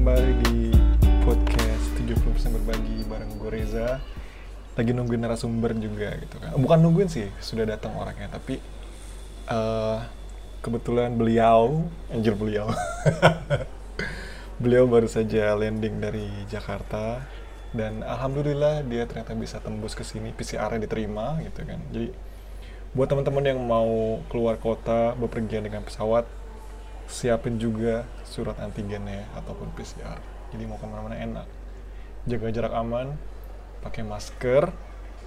kembali di podcast 70% berbagi bareng gue Reza. Lagi nungguin narasumber juga gitu kan. Bukan nungguin sih, sudah datang orangnya Tapi eh, kebetulan beliau, anjir beliau. Beliau baru saja landing dari Jakarta Dan Alhamdulillah dia ternyata bisa tembus ke sini PCR-nya diterima gitu kan. Jadi buat teman-teman yang mau keluar kota bepergian dengan pesawat siapin juga surat antigennya ataupun PCR. Jadi mau ke mana-mana enak. Jaga jarak aman, pakai masker,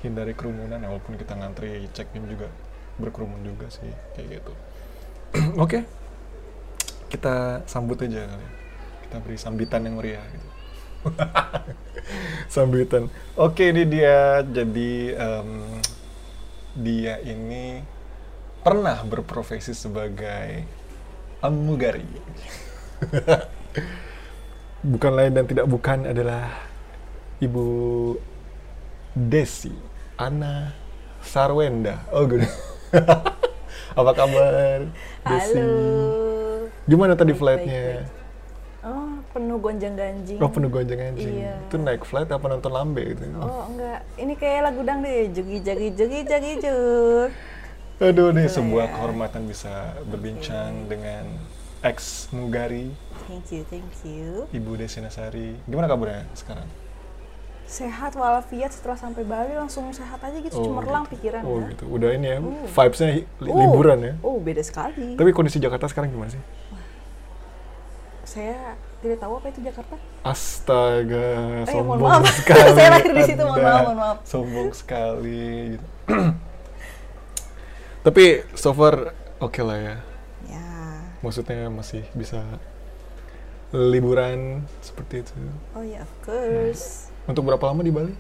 hindari kerumunan. Ya, walaupun kita ngantri check-in juga berkerumun juga sih kayak gitu. Oke, kita sambut aja kali. Kita beri sambitan yang meriah gitu. sambitan. Oke, ini dia. Jadi em, dia ini pernah berprofesi sebagai pramugari. bukan lain dan tidak bukan adalah Ibu Desi Ana Sarwenda. Oh, good. Apa kabar, Desi? Halo. Gimana tadi flightnya? Oh, penuh gonjang ganjing. Oh, penuh gonjang ganjing. Iya. Itu naik flight apa nonton lambe gitu? Oh, enggak. Ini kayak lagu dangdut. Jugi jagi jugi jagi jug. Aduh, nih sebuah ya. kehormatan bisa berbincang dengan ex Mugari, Thank you, thank you. Ibu Desi Nasari. Gimana kabarnya sekarang? Sehat walafiat setelah sampai Bali langsung sehat aja gitu, cemerlang gitu. pikiran Oh ya. gitu. Udah ini ya, Uh. vibes-nya li- Oh, liburan ya. Oh, beda sekali. Tapi kondisi Jakarta sekarang gimana sih? Saya tidak tahu apa itu Jakarta. Astaga, Eh, sombong maaf. sekali. Saya lahir di situ, mohon maaf, mohon maaf. Sombong sekali. Gitu. Tapi so far oke lah ya. Ya. Maksudnya masih bisa liburan seperti itu. Oh ya, of course. Untuk berapa lama di Bali?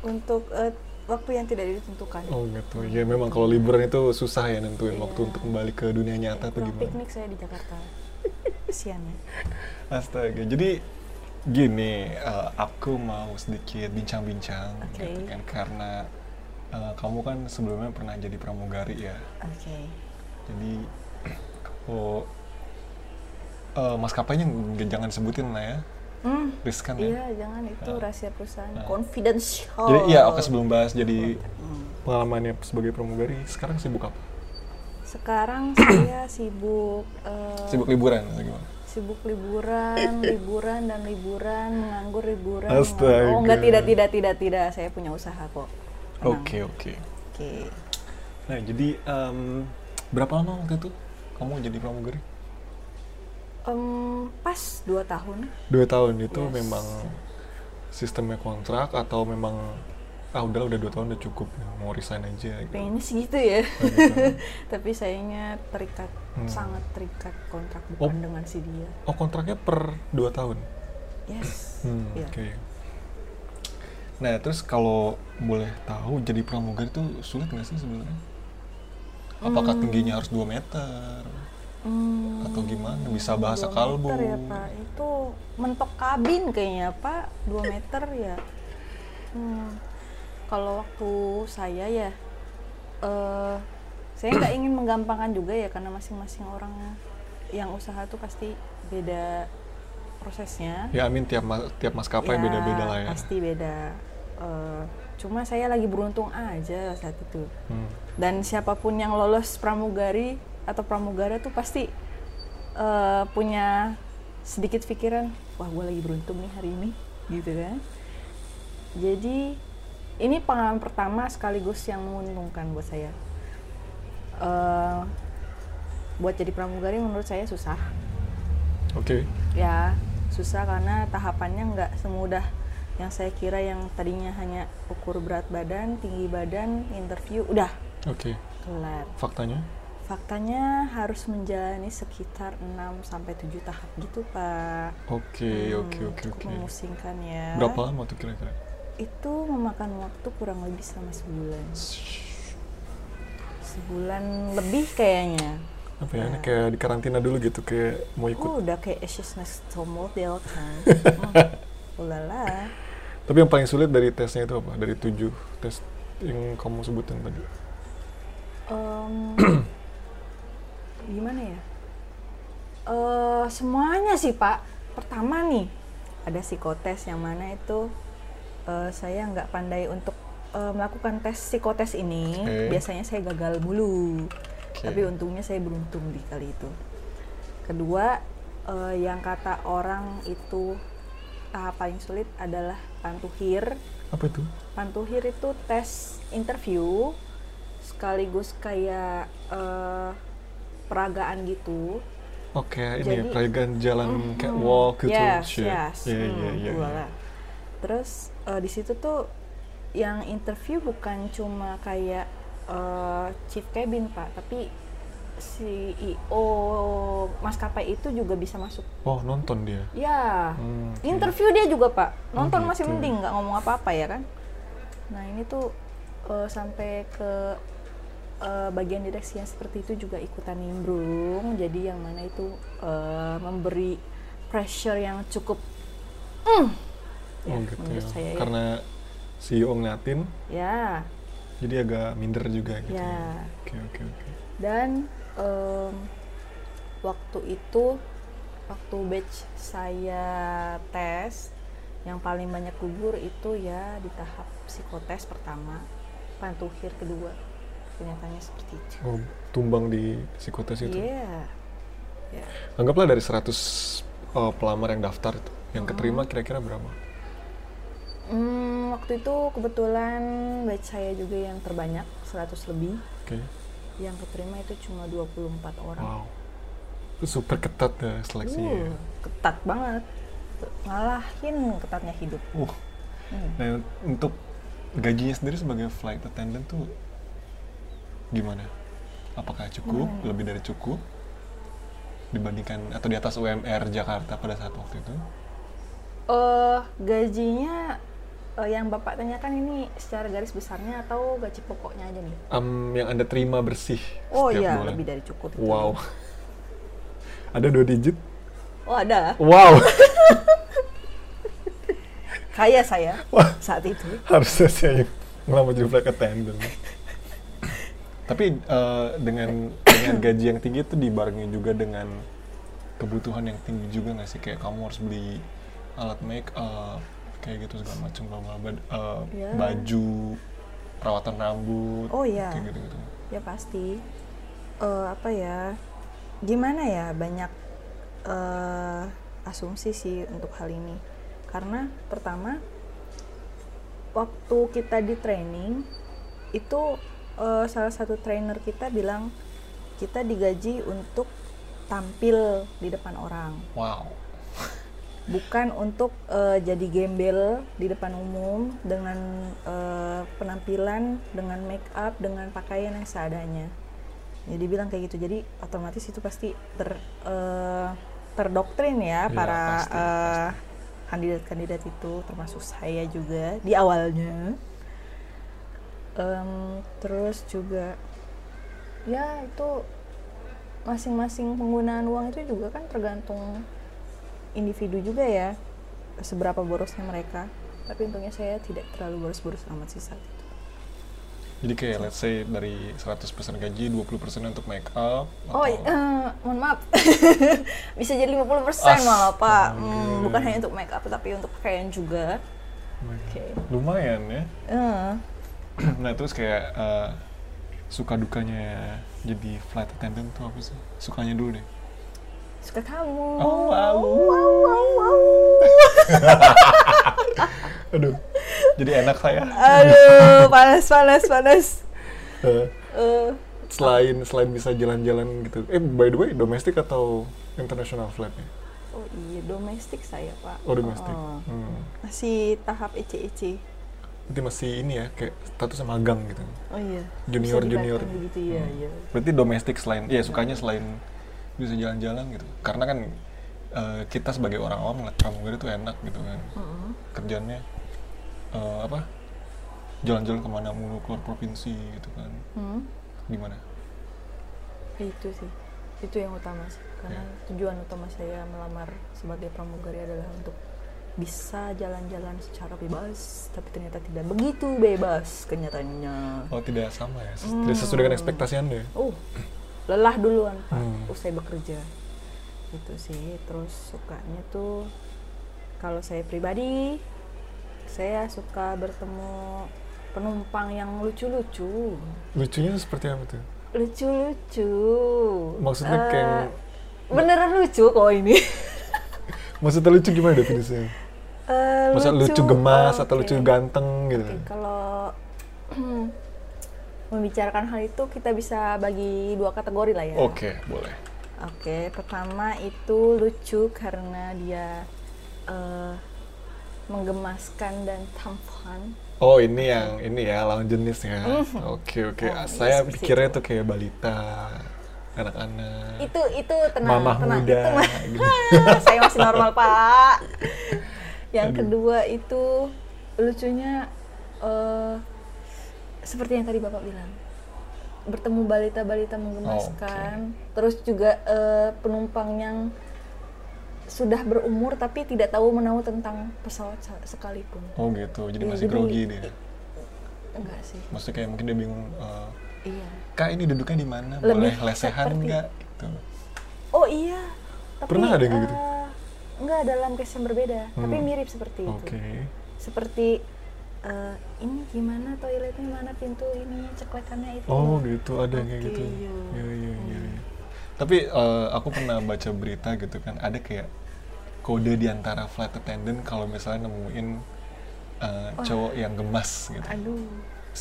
Untuk eh, waktu yang tidak ditentukan. Oh gitu. Ya memang kalau liburan itu susah ya nentuin Iya. waktu untuk kembali ke dunia nyata Pulang gimana. piknik saya di Jakarta. Kesian ya. Astaga. Jadi gini, eh, aku mau sedikit bincang-bincang Oke. gitu kan karena eh, kamu kan sebelumnya pernah jadi pramugari ya. Oke. Jadi kalau eh, maskapainya jangan sebutin lah ya, Hmm. riskan ya. Iya, jangan itu Ah. rahasia perusahaan. Ah. Confidential. Jadi iya, oke sebelum bahas jadi Hmm. pengalamannya sebagai pramugari, sekarang sibuk apa? Sekarang saya sibuk eh, Sibuk liburan atau gimana? sibuk liburan, liburan dan liburan, menganggur liburan. Astaga. Oh, enggak tidak tidak tidak tidak, saya punya usaha kok. Tenang. Oke oke. Oke. Nah jadi em, berapa lama waktu itu kamu jadi pramugari? Em, pas dua tahun. Dua tahun itu Yes. memang sistemnya kontrak atau memang ah udah udah dua tahun udah cukup mau resign aja gitu. Pengennya sih gitu ya. Oh, gitu. Tapi sayangnya terikat, Hmm. sangat terikat kontrak Oh. bukan dengan si dia. Oh kontraknya per dua tahun? Yes. Hmm, Iya. Oke. Nah terus kalau boleh tahu jadi pramugari itu sulit nggak sih sebenarnya? Apakah Hmm. tingginya harus 2 meter? Hmm, Atau gimana? Bisa bahasa kalbu? meter ya pak itu mentok kabin kayaknya pak 2 meter ya Hmm, kalau waktu saya ya eh saya nggak ingin menggampangkan juga ya karena masing-masing orang yang usaha tuh pasti beda prosesnya Ya amin tiap ma- tiap maskapai Ya, beda-beda lah ya. pasti beda Eh, cuma saya lagi beruntung aja saat itu Hmm. dan siapa pun yang lolos pramugari atau pramugara tuh pasti eh, punya sedikit pikiran wah gue lagi beruntung nih hari ini gitu kan jadi ini pengalaman pertama sekaligus yang menguntungkan buat saya Eh, buat jadi pramugari menurut saya susah Oke. ya susah karena tahapannya nggak semudah yang saya kira yang tadinya hanya ukur berat badan tinggi badan interview udah Oke. kelar Faktanya? Faktanya harus menjalani sekitar 6 sampai 7 tahap gitu, Pak. Oke, Hmm, oke, oke, oke. memusingkan ya. Berapa lama tuh kira-kira? Itu memakan waktu kurang lebih selama sebulan. Sebulan lebih kayaknya. Apa ya? Ini kayak di karantina dulu gitu, kayak mau ikut. Oh, udah kayak Asia's Next Top Model kan. Hmm, Ulala. Tapi yang paling sulit dari tesnya itu apa? Dari tujuh tes yang kamu sebutin tadi. Em, gimana ya? Eh semuanya sih, Pak. Pertama nih, ada psikotes yang mana itu eh, saya nggak pandai untuk eh, melakukan tes psikotes ini. Oke. Biasanya saya gagal mulu. Oke. Tapi untungnya saya beruntung di kali itu. Kedua, eh, yang kata orang itu tahap paling sulit adalah pantuhir. Apa itu? Pantuhir itu tes interview sekaligus kayak eh, peragaan gitu. Oke, ini Jadi- peragaan jalan Mhm. catwalk gitu. Yes, shit. yes. Iya, Hmm, iya, iya. voila. Terus eh, di situ tuh yang interview bukan cuma kayak eh, chief cabin pak, tapi CEO maskapai itu juga bisa masuk. Oh, nonton dia. Ya, Hmm, interview dia juga pak. Nonton Oh, masih gitu. mending, nggak ngomong apa-apa ya kan. Nah ini tuh eh, sampai ke eh, bagian direksi yang seperti itu juga ikutan nimbrung. Jadi yang mana itu eh, memberi pressure yang cukup. mm, ya, Oh, gitu menurut ya. saya ya. Karena CEO ngeliatin, Ya, jadi agak minder juga gitu. ya. Oke, oke, oke. Dan em, waktu itu, waktu batch saya tes, yang paling banyak gugur itu ya di tahap psikotes pertama, pantuhir kedua. Kenyataannya seperti itu. Oh, tumbang di psikotes itu. Iya. Ya. Anggaplah dari 100 uh, pelamar yang daftar itu, yang Hmm. keterima kira-kira berapa? Hmm, waktu itu kebetulan batch saya juga yang terbanyak, 100 lebih. Oke. Yang keterima itu cuma 24 orang. Wow. Itu super ketat ya seleksinya. Uh, ketat banget. Ngalahin ketatnya hidup. Uh. Hmm. Nah, untuk gajinya sendiri sebagai flight attendant tuh gimana? Apakah cukup? Hmm. Lebih dari cukup? Dibandingkan atau di atas UMR Jakarta pada saat waktu itu? eh gajinya eh, yang bapak tanyakan ini secara garis besarnya atau gaji pokoknya aja nih? Am, yang anda terima bersih Oh iya, bulan? lebih dari cukup. itu. Wow. Ada dua digit? Oh ada. Wow. Kaya saya Wah. saat itu. Harusnya saya ngelamar jadi flight attendant. Tapi eh, dengan dengan gaji yang tinggi itu dibarengi juga dengan kebutuhan yang tinggi juga nggak sih? Kayak kamu harus beli alat make up, kayak gitu segala macam, bla bla bla, eh, Ya. baju, perawatan rambut, Oh iya. kayak gitu gitu. Ya pasti. Eh, apa ya? Gimana ya? Banyak eh, asumsi sih untuk hal ini. Karena pertama, waktu kita di training itu eh, salah satu trainer kita bilang kita digaji untuk tampil di depan orang, Wow. Bukan untuk eh, jadi gembel di depan umum dengan eh, penampilan, dengan make up, dengan pakaian yang seadanya. Jadi bilang kayak gitu. Jadi otomatis itu pasti ter eh, terdoktrin ya Iya, para pasti, eh, kandidat-kandidat itu termasuk saya juga di awalnya. Em, terus juga ya itu masing-masing penggunaan uang itu juga kan tergantung individu juga ya seberapa borosnya mereka tapi untungnya saya tidak terlalu boros-boros amat sih saat itu Jadi kayak let's say dari 100% gaji 20% untuk make up oh eh, mohon maaf bisa jadi 50% malah pak. Hmm, bukan hanya untuk make up tapi untuk pakaian juga oke Lumayan ya. Eh, nah terus kayak eh, suka dukanya jadi flight attendant tuh apa sih? Sukanya dulu deh. Suka kamu Oh, wow. wow, wow, wow. Aduh, jadi enak saya. aduh panas panas panas Eh, Eh, selain selain bisa jalan-jalan gitu. Eh by the way, domestik atau international flightnya? oh iya domestik saya pak Oh domestik. Oh, Hmm. masih tahap ece-ece Berarti masih ini ya, kayak statusnya magang gitu. oh iya Junior junior. dikatakan begitu ya Hmm. iya Berarti domestik selain, ya sukanya selain bisa jalan-jalan gitu. Karena kan eh, kita sebagai orang awam ngeliat pramugari itu enak gitu kan. Mm-mm. Kerjaannya eh, apa? Jalan-jalan ke mana mulu keluar provinsi gitu kan. Hmm. Gimana? itu sih itu yang utama sih karena Ya. tujuan utama saya melamar sebagai pramugari adalah untuk bisa jalan-jalan secara bebas tapi ternyata tidak begitu bebas kenyataannya Oh tidak sama ya, Hmm. tidak sesuai dengan ekspektasi anda. ya? oh lelah duluan pak Hmm. usai bekerja itu sih terus sukanya tuh kalau saya pribadi saya suka bertemu penumpang yang lucu-lucu Lucunya seperti apa tuh? lucu-lucu Maksudnya Eh, kayak- beneran lucu kok ini Maksudnya lucu gimana definisinya? Eh, Maksudnya lucu, gemas oh, atau oke. lucu ganteng gitu? Oke, kalau membicarakan hal itu kita bisa bagi dua kategori lah ya. Oke, boleh. Oke, pertama itu lucu karena dia eh, menggemaskan dan tampan. Oh ini yang ini ya lawan jenis ya. Oke oke. Oh, iya, Saya seperti pikirnya itu. tuh kayak balita, anak-anak, Itu itu tenang, mamah tenang. muda. Itu mah- gitu. saya masih normal pak. Yang kedua itu lucunya eh, seperti yang tadi bapak bilang bertemu balita-balita menggemaskan, terus juga eh, penumpang yang sudah berumur tapi tidak tahu menahu tentang pesawat sa- sekalipun. Oh gitu. Jadi Iya, masih jadi- grogi dia. Enggak sih. Maksudnya kayak mungkin dia bingung. eh, Iya. Kak ini duduknya di mana? Boleh lesehan seperti- nggak? Gitu. Oh iya. Tapi, Pernah ada yang kayak gitu? eh, enggak dalam case yang berbeda, tapi Hmm. mirip seperti itu. Oke. Seperti eh, ini gimana toiletnya mana pintu ini ceklekannya itu. Oh gitu. Ada yang kayak gitu. iya. Iya iya iya. iya. Tapi eh, aku pernah baca berita gitu kan. Ada kayak kode di antara flight attendant kalau misalnya nemuin eh, cowok yang gemas gitu. Aduh.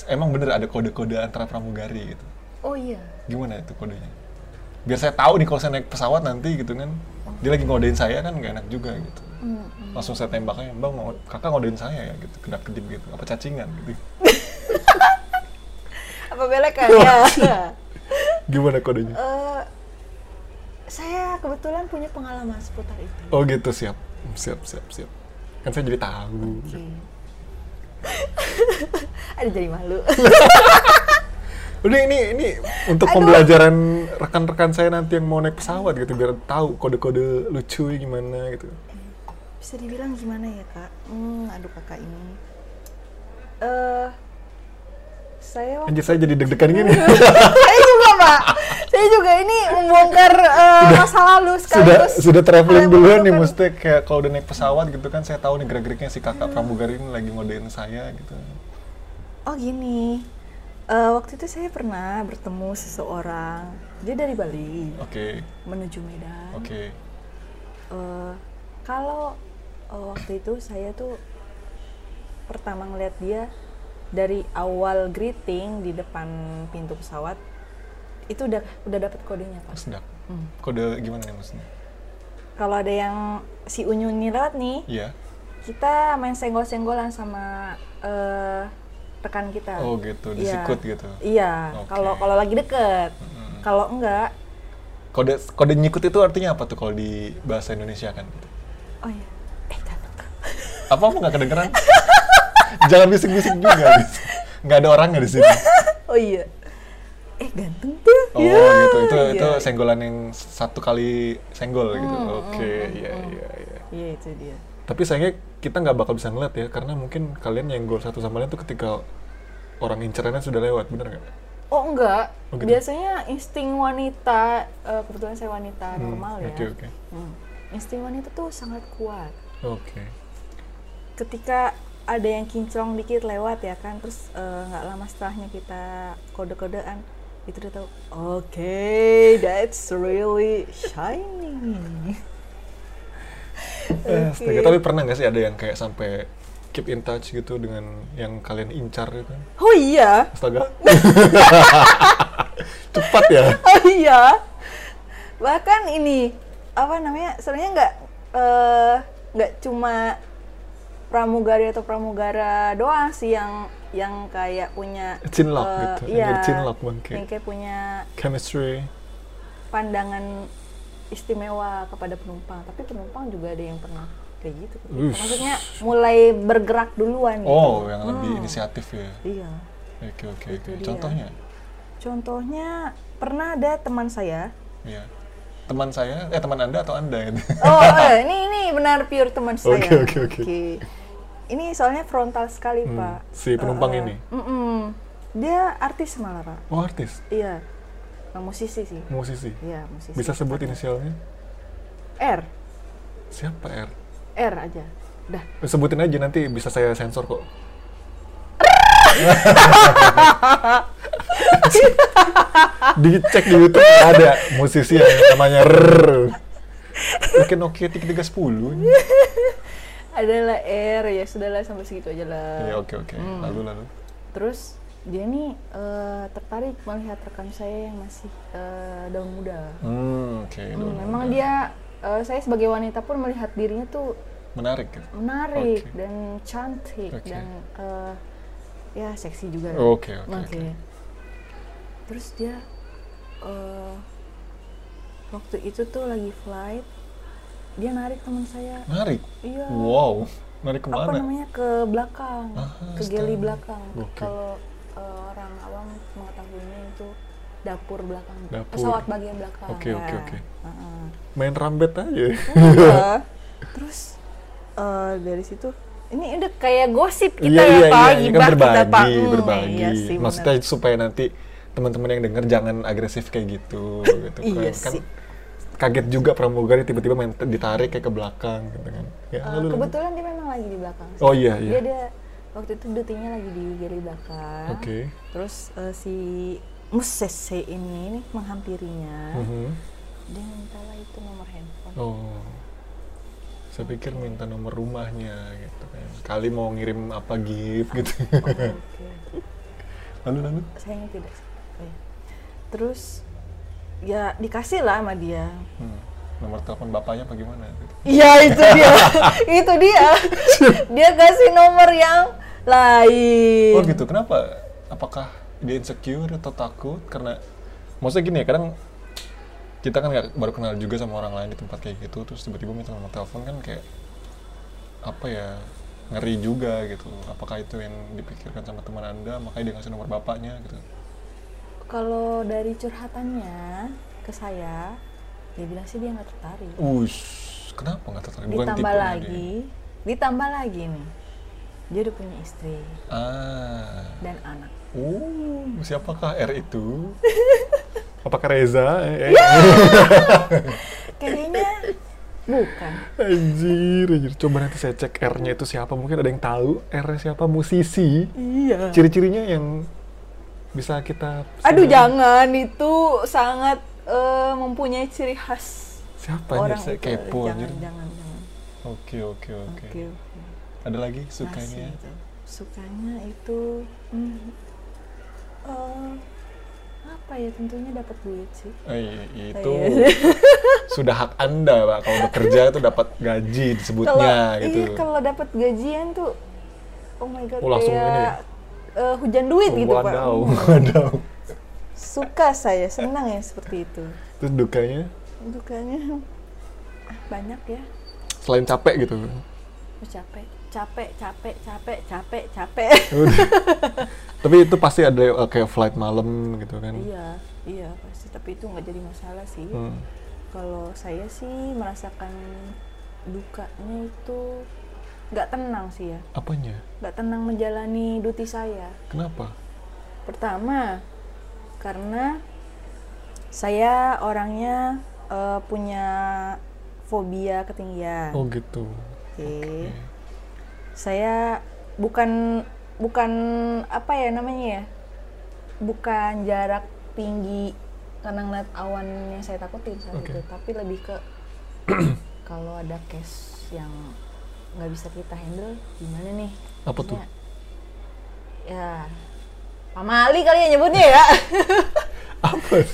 Emang bener ada kode-kode antara pramugari gitu. Oh iya. Gimana itu kodenya? Biar saya tahu nih kalau saya naik pesawat nanti gitu kan. Dia lagi ngodein saya kan gak enak juga gitu. Hmm, hmm. Langsung saya tembak aja, bang kakak ngodein saya ya gitu. Kedap kedip gitu. Apa cacingan gitu. Apa belek kan ya? Gimana kodenya? Eh, saya kebetulan punya pengalaman seputar itu. Oh gitu siap. Siap siap siap. Kan saya jadi tahu. Oke. Ada jadi malu. Udah ini ini untuk Aduh. pembelajaran rekan-rekan saya nanti yang mau naik pesawat gitu biar tahu kode-kode lucu gimana gitu. Bisa dibilang gimana ya kak? Hmm, aduh kakak ini. Eh, saya waktu Anjir saya jadi deg-degan gini. saya juga pak saya juga ini membongkar eh, masa lalu sudah sekaligus sudah traveling hal yang duluan nih maksudnya kayak kalau udah naik pesawat gitu kan saya tahu nih gerak-geriknya si kakak pramugari ini lagi ngodein saya gitu. oh gini Eh, waktu itu saya pernah bertemu seseorang dia dari Bali Oke. menuju Medan Oke. Eh, kalau eh, waktu itu saya tuh pertama ngeliat dia dari awal greeting di depan pintu pesawat itu udah udah dapat kodenya pak sedap. Hmm. Kode gimana nih maksudnya? kalau ada yang si Unyu ini lewat nih Iya. kita main senggol-senggolan sama eh, rekan kita. Oh gitu, Iya. disikut gitu. Iya, Oke. kalau kalau lagi deket. Mm-mm. Kalau enggak, Kode kode nyikut itu artinya apa tuh kalau di bahasa Indonesia kan? Gitu. oh iya, eh Kak. Apa apa nggak kedengeran? Jangan bisik-bisik juga. Nggak ada orangnya di sini. Oh iya, eh ganteng tuh. Oh Ya, gitu, itu iya. itu senggolan yang satu kali senggol gitu. Hmm, Oke, hmm, iya hmm. iya iya. Iya itu dia. Tapi sayangnya kita nggak bakal bisa ngeliat ya, karena mungkin kalian nyenggol satu sama lain tuh ketika orang incerannya sudah lewat, bener nggak? Oh enggak, Oh, gitu. biasanya insting wanita, eh, kebetulan saya wanita Hmm, normal ya. Oke oke. Hmm. Insting wanita tuh sangat kuat. Oke. ketika ada yang kinclong dikit lewat ya kan terus eh, nggak lama setelahnya kita kode-kodean itu udah tahu oke that's really shiny Oke. astaga, tapi pernah nggak sih ada yang kayak sampai keep in touch gitu dengan yang kalian incar gitu? oh iya Astaga. Cepat ya. oh iya bahkan ini apa namanya sebenarnya nggak eh, nggak cuma pramugari atau pramugara doang sih yang yang kayak punya Cinlok eh, gitu. iya cinlok bangke. yang kayak punya Chemistry. pandangan istimewa kepada penumpang tapi penumpang juga ada yang pernah kayak gitu Ush. maksudnya mulai bergerak duluan gitu. Oh, yang lebih Hmm. inisiatif ya. iya Oke oke oke. Contohnya? contohnya pernah ada teman saya Iya. Teman saya, eh teman anda atau anda gitu? oh eh, ini ini benar pure teman saya Oke, oke, oke. ini soalnya frontal sekali Hmm, pak si penumpang eh, ini? mm-mm. dia artis malah pak Oh artis, iya Nah, musisi sih musisi. iya musisi Bisa sebut inisialnya? R Siapa R? R aja Dah. Sebutin aja nanti bisa saya sensor kok. Dicek di YouTube ada musisi yang namanya Rrrr. Oke Nokia 3310. Adalah R ya sudahlah sampai segitu aja lah. Iya oke oke. Hmm. Lalu lalu. Terus dia nih eh, tertarik melihat rekan saya yang masih eh, daun muda. Hmm oke. Hmm, memang muda. dia eh, saya sebagai wanita pun melihat dirinya tuh menarik. gitu. menarik Oke. dan cantik Oke. dan eh, ya seksi juga. Oke oke. Oke. Terus dia eh, waktu itu tuh lagi flight, dia narik teman saya. Menarik. Iya. Wow. Narik Apa ke mana? namanya ke belakang, Ah, ke geli belakang. Oke. Kalau eh, orang awam mengetahuinya itu dapur belakang, Dapur. pesawat bagian belakang. Oke, ya. oke, oke. Heeh. Main rambet aja. Iya. Terus eh, dari situ ini udah kayak gosip kita iya, ya iya, Pak, iya, ini gibah kan kita Pak. berbagi, Hmm, berbagi. iya sih. Maksudnya supaya nanti teman-teman yang denger jangan agresif kayak gitu, gitu Iya kan. Kan sih. kaget juga pramugari tiba-tiba main ditarik kayak ke belakang gitu kan. Ya, Eh, lalu, lalu. kebetulan dia memang lagi di belakang. Oh iya, iya. Dia dia waktu itu dutinya lagi di geli belakang. Oke. Terus eh, si Musese ini menghampirinya. Mhm. Dia mintalah itu nomor handphone. Oh. Saya pikir minta nomor rumahnya gitu kan. Kali mau ngirim apa gift gitu. Oh, Oke. lalu lalu. Sayangnya tidak. Oh, iya. Terus ya dikasih lah sama dia. Hmm. Nomor telepon bapaknya apa gimana. Iya itu dia, itu dia. Dia kasih nomor yang lain. Oh gitu, kenapa? Apakah dia insecure atau takut? Karena maksudnya gini ya, kadang kita kan nggak baru kenal juga sama orang lain di tempat kayak gitu, terus tiba-tiba minta nomor telepon kan kayak apa ya ngeri juga gitu. Apakah itu yang dipikirkan sama teman anda, makanya dia ngasih nomor bapaknya gitu? Kalau dari curhatannya ke saya, dia bilang sih dia nggak tertarik. Ush, kenapa nggak tertarik? Bukan ditambah lagi, ditambah lagi nih, dia udah punya istri dia. Ah, dan anak. uh, siapakah R itu? Apakah Reza? Eh, eh. Kayaknya bukan. Anjir, anjir. Coba nanti saya cek R-nya itu siapa. Mungkin ada yang tahu R siapa musisi. Iya. Ciri-cirinya yang bisa kita Aduh jangan itu sangat eh, mempunyai ciri khas Siapa orang? Saya itu. kepo jangan, anjir. jangan, jangan. Oke, oke, oke. Ada lagi sukanya? itu. Sukanya itu hmm, eh, apa ya? Tentunya dapat duit sih. Eh, i- itu Iya. sudah hak Anda, Pak. Kalau bekerja itu dapat gaji disebutnya gitu. iya kalau dapat gajian tuh, oh my god Oh, langsung kayak ini ya? eh, hujan duit gitu pak. Wadaw, Hmm. wadaw. Suka saya, senang ya seperti itu. Terus dukanya Dukanya ah, banyak ya. selain capek gitu. Oh, capek, capek, capek, capek, capek, capek. Tapi itu pasti ada eh, kayak flight malam gitu kan. iya, iya pasti. Tapi itu nggak jadi masalah sih. Hmm. Kalau saya sih merasakan dukanya itu nggak tenang sih ya. Apanya? Nggak tenang menjalani duty saya. Kenapa? Pertama, karena saya orangnya eh, punya fobia ketinggian. Oh gitu. Oke. Saya bukan bukan apa ya namanya ya? Bukan jarak tinggi karena ngeliat awan yang saya takutin saat Oke. itu, tapi lebih ke kalau ada case yang nggak bisa kita handle gimana nih? Apa tuh? Ya, pamali kali ya nyebutnya ya. Apa?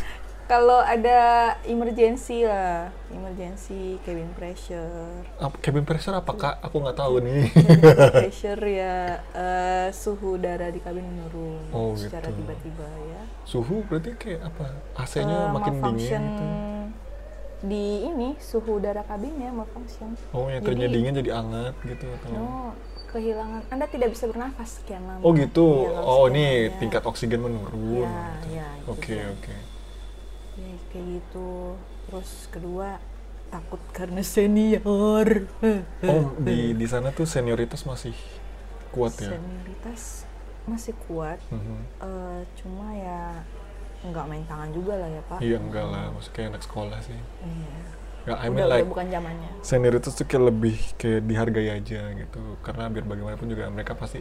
kalau ada emergency lah, emergency cabin pressure. Apa- cabin pressure apakah aku nggak tahu nih. Cabin pressure ya eh, suhu udara di kabin menurun Oh, secara gitu. tiba-tiba ya. Suhu berarti kayak apa? AC-nya Eh, makin dingin gitu. di ini suhu udara kabinnya malfunction. Oh, yang tadinya Jadi- dingin jadi hangat gitu atau? No, kehilangan. Anda tidak bisa bernafas sekian lama. Oh gitu. Iya, oh ini ya. tingkat oksigen menurun. Iya, gitu. iya, itu Oke oke. Ya, kayak gitu. Terus kedua takut karena senior. Oh di di sana tuh senioritas masih kuat ya. Senioritas masih kuat. Mhm. eh, cuma ya nggak main tangan juga lah ya pak. Iya enggak lah, maksudnya kayak anak sekolah sih. Iya. Nggak, I udah, mean udah like bukan zamannya. senioritas tuh kayak lebih kayak dihargai aja gitu. Karena biar bagaimanapun juga mereka pasti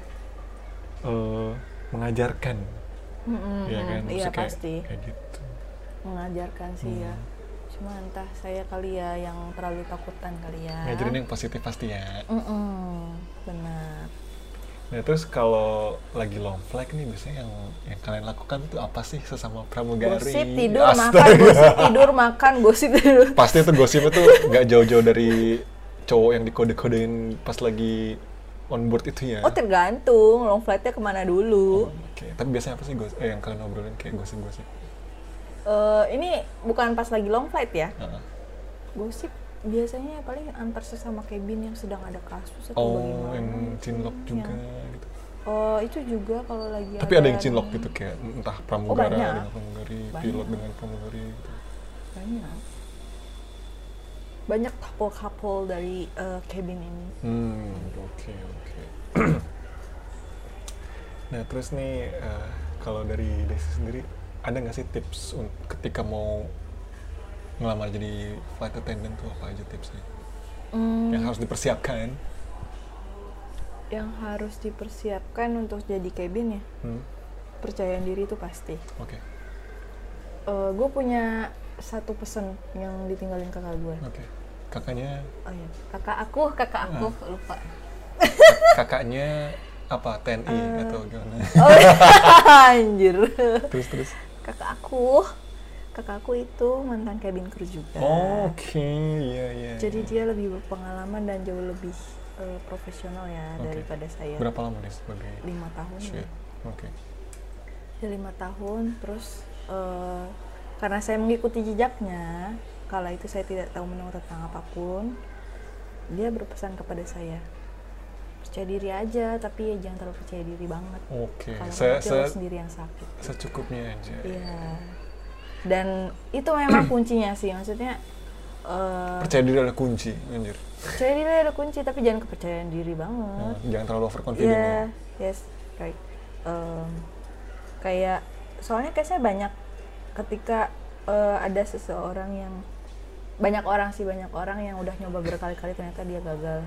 eh, mengajarkan. Mm-mm, ya kan? Mm, iya kayak, pasti. kayak gitu. Mengajarkan sih ya. Hmm. cuma entah saya kali ya yang terlalu takutan kali ya. Ngajarin yang positif pasti ya. Mm-mm, benar nah terus kalau lagi long flight nih biasanya yang yang kalian lakukan tuh apa sih sesama pramugari? Gosip tidur Astaga. makan gosip tidur makan gosip tidur. Pasti tuh gosipnya tuh nggak jauh-jauh dari cowok yang dikode-kodein pas lagi on board itu ya? Oh tergantung. Long flightnya ke mana dulu. Oke, tapi biasanya apa sih gos eh, yang kalian ngobrolin kayak gosip-gosip? Eh, ini bukan pas lagi long flight ya? Heeh. gosip biasanya paling antar sesama cabin yang sedang ada kasus atau Oh, bagaimana yang cinlok Hmm, juga yang- gitu. oh itu juga kalau lagi Tapi ada yang cinlok gitu kayak entah pramugara banyak. dengan pramugari, pilot Banyak. dengan pramugari gitu. banyak banyak couple-couple dari eh, cabin ini Hmm, oke oke. nah, terus nih eh, kalau dari Desi sendiri ada nggak sih tips ketika mau ngelamar jadi flight attendant tuh apa aja tipsnya? Hmm, Yang harus dipersiapkan? yang harus dipersiapkan untuk jadi cabin ya? Hmm, percaya diri itu pasti. Oke. Gue punya satu pesan yang ditinggalin kakak gue oke. Kakaknya? Oh iya. Kakak aku kakak aku. Lupa. Kakaknya apa? TNI Eh. atau gimana? oh anjir. Terus terus. kakak aku kakak aku itu mantan cabin crew juga Oke, iya iya. jadi iya. dia lebih berpengalaman dan jauh lebih eh, profesional ya Oke. daripada saya berapa lama nih sebagai lima tahun ya. Oke. Dia lima tahun terus eh, karena saya mengikuti jejaknya kala itu saya tidak tahu menau tentang apa pun dia berpesan kepada saya percaya diri aja tapi ya jangan terlalu percaya diri banget Oke. kalau Saya saya sendiri yang sakit secukupnya aja. iya dan itu memang kuncinya sih maksudnya eh, Percaya diri adalah kunci, anjir. percaya diri ada kunci tapi jangan kepercayaan diri banget Nah, jangan terlalu overconfident Iya, ya. yes, right. Em, kayak soalnya kayaknya banyak ketika eh, ada seseorang yang banyak orang sih banyak orang yang udah nyoba berkali-kali ternyata dia gagal.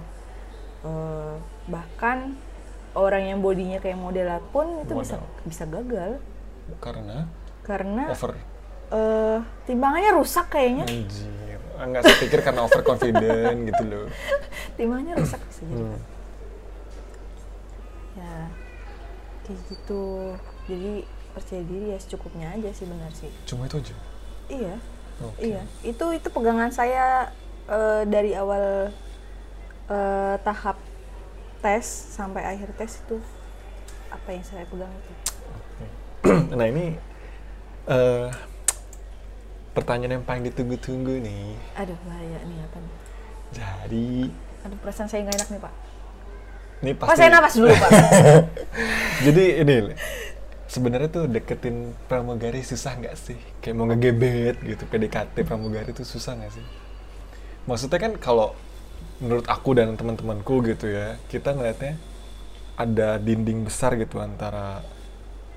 Eh, bahkan orang yang bodinya kayak model pun itu bisa Waduh. bisa gagal Karena karena over. Eh, timbangannya rusak kayaknya. Anjir. Enggak saya pikir karena overconfident gitu loh. Timbangannya rusak jadi. Hmm. Ya, kayak gitu. Jadi percaya diri ya secukupnya aja sih benar sih. Cuma itu aja. Iya, Oke. iya. Itu itu pegangan saya eh, dari awal eh, tahap tes sampai akhir tes itu apa yang saya pegang itu. nah ini eh pertanyaan yang paling ditunggu-tunggu nih. Aduh bahaya nih apa nih? Jadi Aduh perasaan saya nggak enak nih pak. ini Pak pasti saya napas dulu pak. Jadi ini sebenarnya tuh deketin pramugari susah nggak sih? Kayak mau ngegebet gitu, PDKT pramugari tuh susah nggak sih? Maksudnya kan kalau menurut aku dan teman-temanku gitu ya, kita ngeliatnya ada dinding besar gitu antara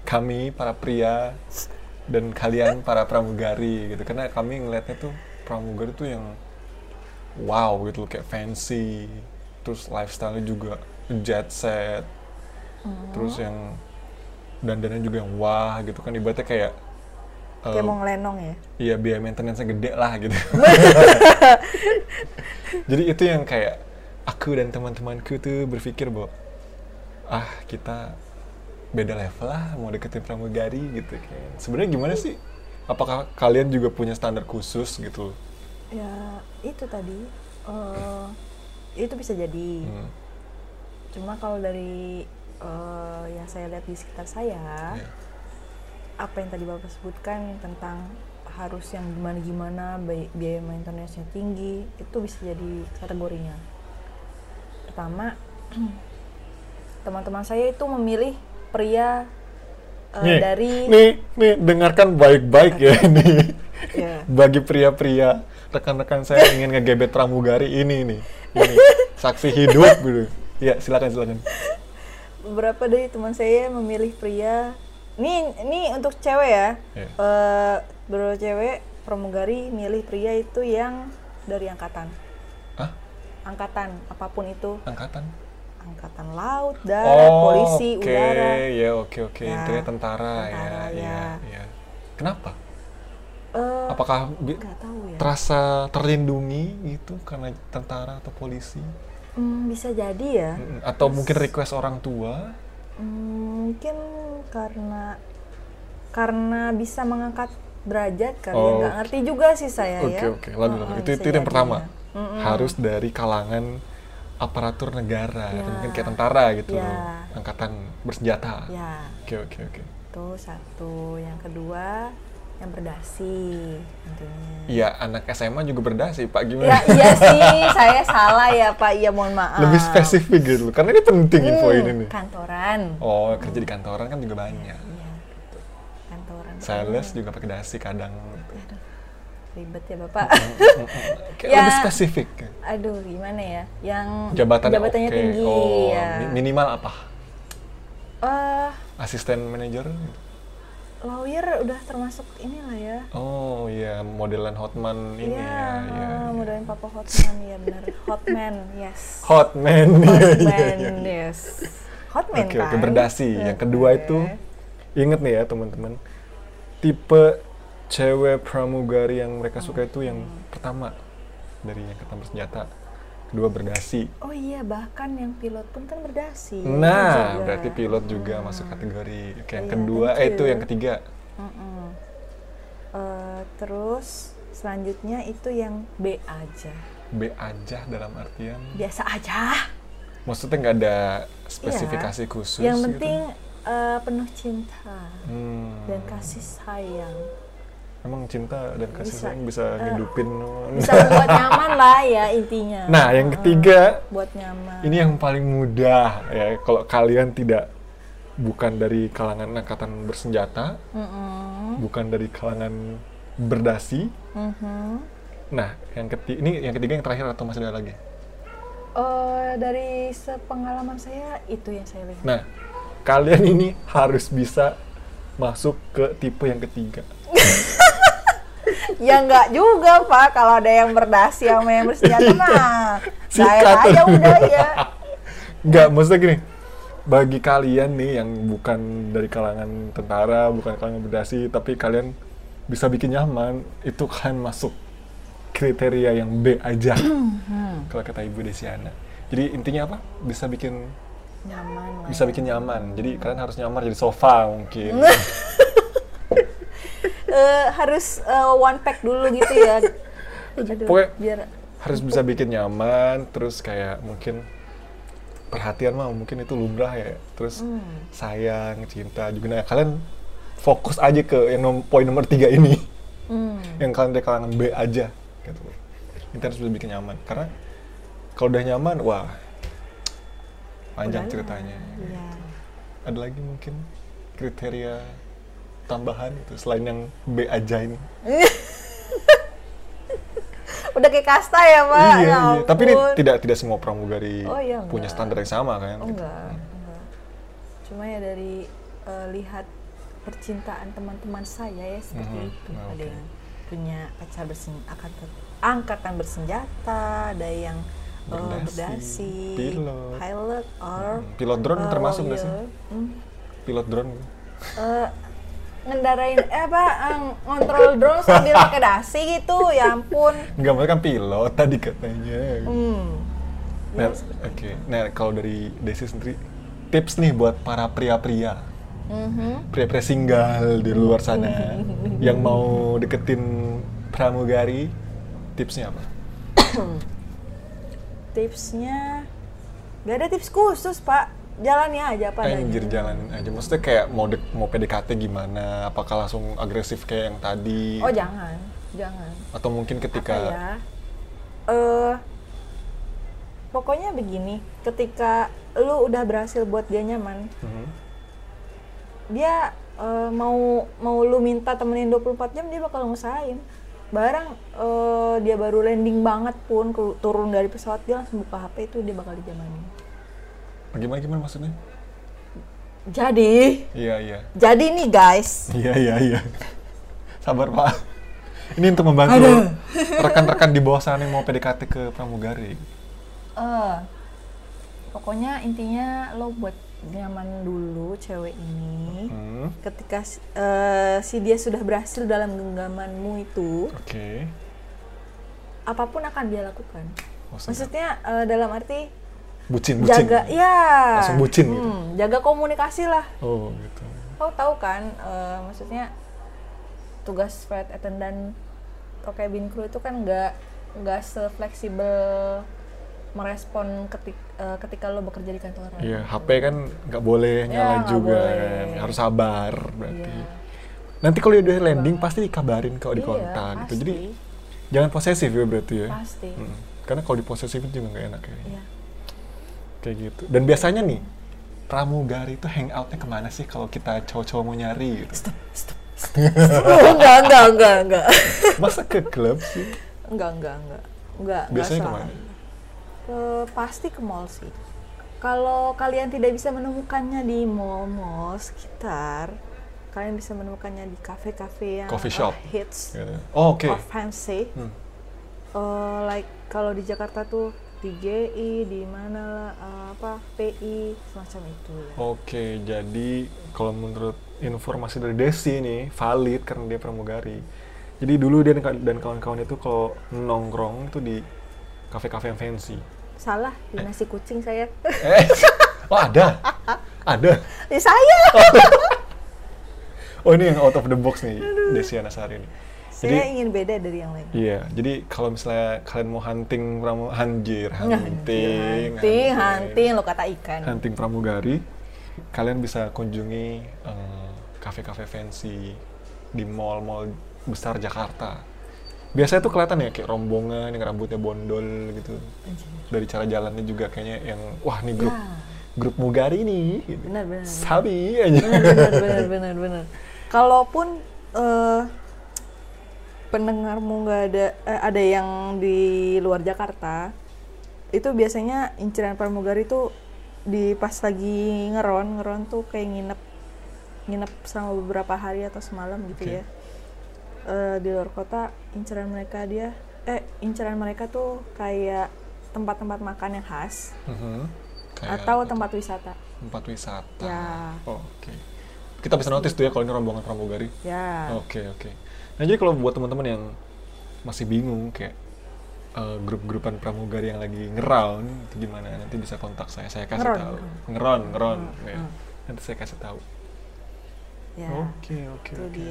kami para pria dan kalian para pramugari gitu. Karena kami ngeliatnya tuh pramugari tuh yang wow gitu loh, kayak fancy, terus lifestyle-nya juga jet set, terus yang dandannya juga yang wah gitu kan ibaratnya kayak Kayak eh, mau ngelenong ya. Iya biaya maintenance gede lah gitu. Jadi itu yang kayak aku dan teman-temanku tuh berpikir bahwa ah kita beda level lah mau deketin pramugari gitu kan. Sebenarnya gimana sih? Apakah kalian juga punya standar khusus gitu? Ya itu tadi. eh, itu bisa jadi. Hmm, Cuma kalau dari eh, yang saya lihat di sekitar saya, iya. apa yang tadi bapak sebutkan tentang harus yang gimana gimana biaya maintenance-nya tinggi itu bisa jadi kategorinya. Pertama, teman-teman saya itu memilih pria eh, Nih, dari nih, nih dengarkan baik-baik ya nih. ya, Bagi pria-pria rekan-rekan saya ingin ngegebet pramugari ini nih. Ini saksi hidup gitu. Ya, silakan silakan. beberapa dari teman saya memilih pria. Ini ini untuk cewek ya. Iya. Eh, beberapa cewek pramugari milih pria itu yang dari angkatan. Hah? Angkatan apa pun itu, Angkatan? Angkatan laut, darat, polisi, Oh, oke. udara. Ya, oke, oke. Ya, Intinya tentara, tentara, ya, ya. ya, ya. Kenapa? Eh, Apakah tahu ya. terasa terlindungi gitu karena tentara atau polisi? Hmm, bisa jadi ya. Mm, Atau mungkin request orang tua? Hmm, mungkin karena karena bisa mengangkat derajat kali ya. Oh, nggak ngerti juga sih saya Oke, ya. oke. Lalu, Heeh, itu, itu yang pertama. ya. Mm-mm. Harus dari kalangan aparatur negara, atau Ya. mungkin kayak tentara gitu Ya. loh. Angkatan bersenjata. Ya, Oke, oke, oke. itu satu. Yang kedua yang berdasi tentunya. Iya, anak SMA juga berdasi, Pak. Gimana? Ya, iya sih, saya salah ya Pak. Iya mohon maaf. Lebih spesifik gitu loh. Karena ini penting info Hmm, ini nih. Kantoran. Oh, kerja di kantoran kan juga banyak. Iya, kantoran. Sales juga pakai dasi kadang. Aduh, ribet ya Bapak. Kayak Ya. lebih spesifik. Aduh, gimana ya? Yang Jabatannya jabatannya oke. tinggi Oh, ya. mi- minimal apa? Eh, Asisten manajer? lawyer udah termasuk inilah ya. Oh iya, modelan Hotman ini Iya, ya. iya, ah, iya. modelin Papa Hotman ya benar. Hotman, yes. Hotman. iya, Hotman, yes. Hotman Oke, oke, kan? berdasi. Yang kedua itu inget nih ya teman-teman. Tipe cewek pramugari yang mereka suka itu yang pertama dari yang ketemu bersenjata. Kedua berdasi. Oh iya, bahkan yang pilot pun kan berdasi. Nah, Juga. berarti pilot juga masuk kategori. Oke, yang Iya, kedua, eh itu yang ketiga. Eh, terus selanjutnya itu yang B aja. B aja dalam artian. Biasa aja. Maksudnya nggak ada spesifikasi khusus. Yang gitu? penting eh, penuh cinta Hmm. dan kasih sayang. Emang cinta dan kasih Bisa. sayang bisa Eh, ngidupin. Bisa buat nyaman lah ya intinya. Nah, yang Heeh, ketiga buat nyaman. ini yang paling mudah ya kalau kalian tidak bukan dari kalangan angkatan bersenjata, Mm-mm. bukan dari kalangan berdasi. Mhm. Nah, yang ketiga ini yang ketiga yang terakhir atau masih ada lagi? Eh, dari sepengalaman saya itu yang saya lihat. Nah, kalian ini harus bisa masuk ke tipe yang ketiga. Ya enggak juga pak, kalau ada yang berdasi sama yang bersenjata mah saya aja udah ya. Enggak, maksudnya gini. Bagi kalian nih yang bukan dari kalangan tentara, bukan kalangan berdasi, tapi kalian bisa bikin nyaman, itu kalian masuk kriteria yang B aja. Kalau kata Ibu Desiana. Jadi intinya apa? Bisa bikin Nyaman bisa bikin nyaman. Jadi kalian harus nyaman jadi sofa mungkin. Eh, harus eh, one pack dulu gitu ya. Aduh, Pokoknya- biar harus bisa bikin nyaman, terus kayak mungkin perhatian mah mungkin itu lumrah ya. Terus Hmm. sayang, cinta juga. Nah, kalian fokus aja ke yang nom- poin nomor tiga ini. Hmm. yang kalian dari kalangan B aja gitu. Itu harus bisa bikin nyaman. Karena kalau udah nyaman, wah panjang Udahlah. ceritanya. Iya. Ada lagi mungkin kriteria tambahan itu selain yang B aja ini. Udah kayak kasta ya pak. iya, Ya iya. Tapi ini tidak tidak semua pramugari Oh, iya, punya enggak. standar yang sama kan? Oh gitu. enggak, enggak. Cuma ya dari eh, lihat percintaan teman-teman saya ya seperti Mhm, itu. oke. Ada yang punya pacar bersenjata, angkatan, angkatan bersenjata, ada yang eh, Berdasi, berdasi, pilot. pilot, or Hmm, Pilot drone eh, termasuk nggak sih? lawyer. Hmm. Pilot drone. Eh, ngendarain eh apa eh, ngontrol drone sambil pakai dasi gitu ya ampun Enggak, mereka kan pilot tadi katanya. hmm. Nah, oke. Nah, kalau dari Desi sendiri, tips nih buat para pria-pria, mhm. pria-pria single di luar sana yang mau deketin pramugari, tipsnya apa? tipsnya gak ada tips khusus pak jalannya aja apa. Anjir jalanin aja. Maksudnya kayak mau dek- mau PDKT gimana? Apakah langsung agresif kayak yang tadi? oh jangan jangan Atau mungkin ketika apa ya eh pokoknya begini ketika lu udah berhasil buat dia nyaman Mhm. dia eh, mau mau lu minta temenin 24 jam dia bakal ngusahain barang eh, dia baru landing banget pun turun dari pesawat dia langsung buka HP itu dia bakal dijamanin Bagaimana gimana maksudnya? jadi Iya iya. jadi nih guys Iya iya iya. Sabar pak. Ini untuk membantu rekan-rekan di bawah sana yang mau PDKT ke pramugari. Eh, pokoknya intinya lo buat nyaman dulu cewek ini. Hmm, Ketika si- eh, si dia sudah berhasil dalam genggamanmu itu, Oke. apa pun akan dia lakukan. Maksudnya, Maksudnya eh, dalam arti bucin, bucin. jaga, ya. Langsung bucin gitu. Hmm, jaga komunikasi lah. Oh, gitu. Kau tahu kan, eh, maksudnya tugas flight attendant atau cabin crew itu kan nggak nggak sefleksibel merespon ketik, eh, ketika lo bekerja di kantoran. Iya, HP kan nggak boleh Ya, nyala nggak juga boleh. kan. Harus sabar berarti. Iya. Nanti kalau udah landing pasti dikabarin kalau di Iya, kontak gitu. Jadi jangan posesif ya berarti ya. pasti. Hmm. Karena kalau diposesifin juga nggak enak ya. Iya. Kayak gitu. Dan biasanya nih pramugari itu hangoutnya ke mana sih kalau kita cowok-cowok mau nyari gitu? Oh, enggak, enggak, enggak, enggak. Masa ke klub sih? enggak, enggak, enggak. Enggak, enggak Biasanya salah. ke mana? Ke- pasti ke mall sih. Kalau kalian tidak bisa menemukannya di mall-mall sekitar, kalian bisa menemukannya di kafe-kafe yang Coffee uh, shop. hits Gitu. Oh, oke. or fancy. Hmm. Uh, like kalau di Jakarta tuh di GI, di mana lah, uh, apa PI semacam itu. ya. Oke, jadi kalau menurut informasi dari Desi nih valid karena dia pramugari. Jadi dulu dia dan kawan-kawan itu kalau nongkrong itu di kafe-kafe yang fancy. Salah di nasi kucing saya. Eh, oh ada, ada. ya saya. Oh ini yang out of the box nih, Desi Anasari nih. saya Jadi ingin beda dari yang lain. iya, jadi kalau misalnya kalian mau hunting pramu hanjir, hunting, hunting, hunting, lo kata ikan. hunting pramugari, kalian bisa kunjungi eh, kafe-kafe fancy di mall-mall besar Jakarta. Biasanya tuh kelihatan ya kayak rombongan yang rambutnya bondol gitu. Dari cara jalannya juga kayaknya yang wah nih grup Ya. grup mugari nih. Gitu. Benar, benar. Sabi aja. benar benar benar benar benar kalaupun eh, pendengarmu nggak ada eh, ada yang di luar Jakarta itu biasanya inceran pramugari tuh di pas lagi ngeron ngeron tuh kayak nginep nginep selama beberapa hari atau semalam gitu Oke. ya Eh, di luar kota inceran mereka dia eh inceran mereka tuh kayak tempat-tempat makan yang khas. Kayak atau tempat wisata tempat wisata. Ya. Oh, Oke. Kita bisa notice tuh ya kalau ini rombongan pramugari. ya Oke oke. Nah jadi kalau buat teman-teman yang masih bingung kayak eh, grup-grupan pramugari yang lagi ngeround itu gimana nanti bisa kontak saya saya kasih Ngeron, tahu. ngeron. Ngeron ngeron. Hmm, ya. hmm. Nanti saya kasih tahu. ya Oke oke oke.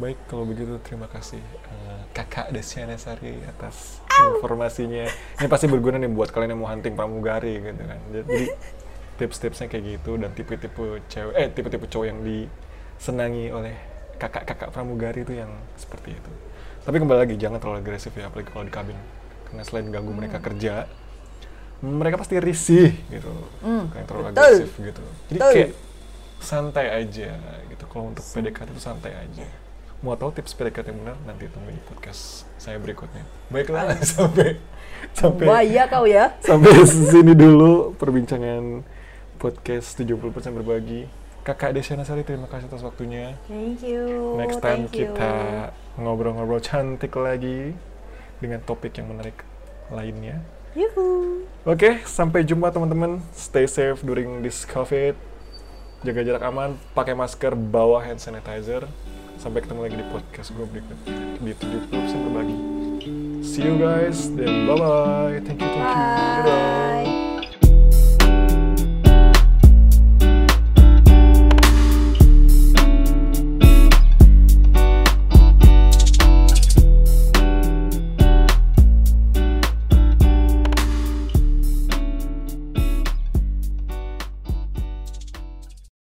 Baik kalau begitu terima kasih eh, Kakak Desiana Sari atas informasinya. Ini pasti berguna nih buat kalian yang mau hunting pramugari gitu kan. Jadi tips-tipsnya kayak gitu dan tipe-tipe cewek eh tipe-tipe cowok yang disenangi oleh kakak-kakak pramugari itu yang seperti itu. Tapi kembali lagi jangan terlalu agresif ya apalagi kalau di kabin. Karena selain ganggu mereka kerja, mereka pasti risih gitu. Hmm, Kayak terlalu betul. agresif gitu. Jadi Betul. kayak santai aja gitu. Kalau untuk PDKT itu santai aja. Mau tahu tips PDKT yang benar nanti tunggu di podcast saya berikutnya. Baiklah sampai sampai Bahaya kau ya. sampai sini dulu perbincangan podcast 70% berbagi. Kakak Desyana Sari terima kasih atas waktunya. Thank you. Next time thank you. kita ngobrol-ngobrol cantik lagi dengan topik yang menarik lainnya. Yuhu. Oke, sampai jumpa teman-teman. Stay safe during this COVID. Jaga jarak aman, pakai masker, bawa hand sanitizer. Sampai ketemu lagi di podcast gue berikutnya di 70% berbagi. See you guys, dan bye-bye. Thank you, thank you. Bye. Dadah.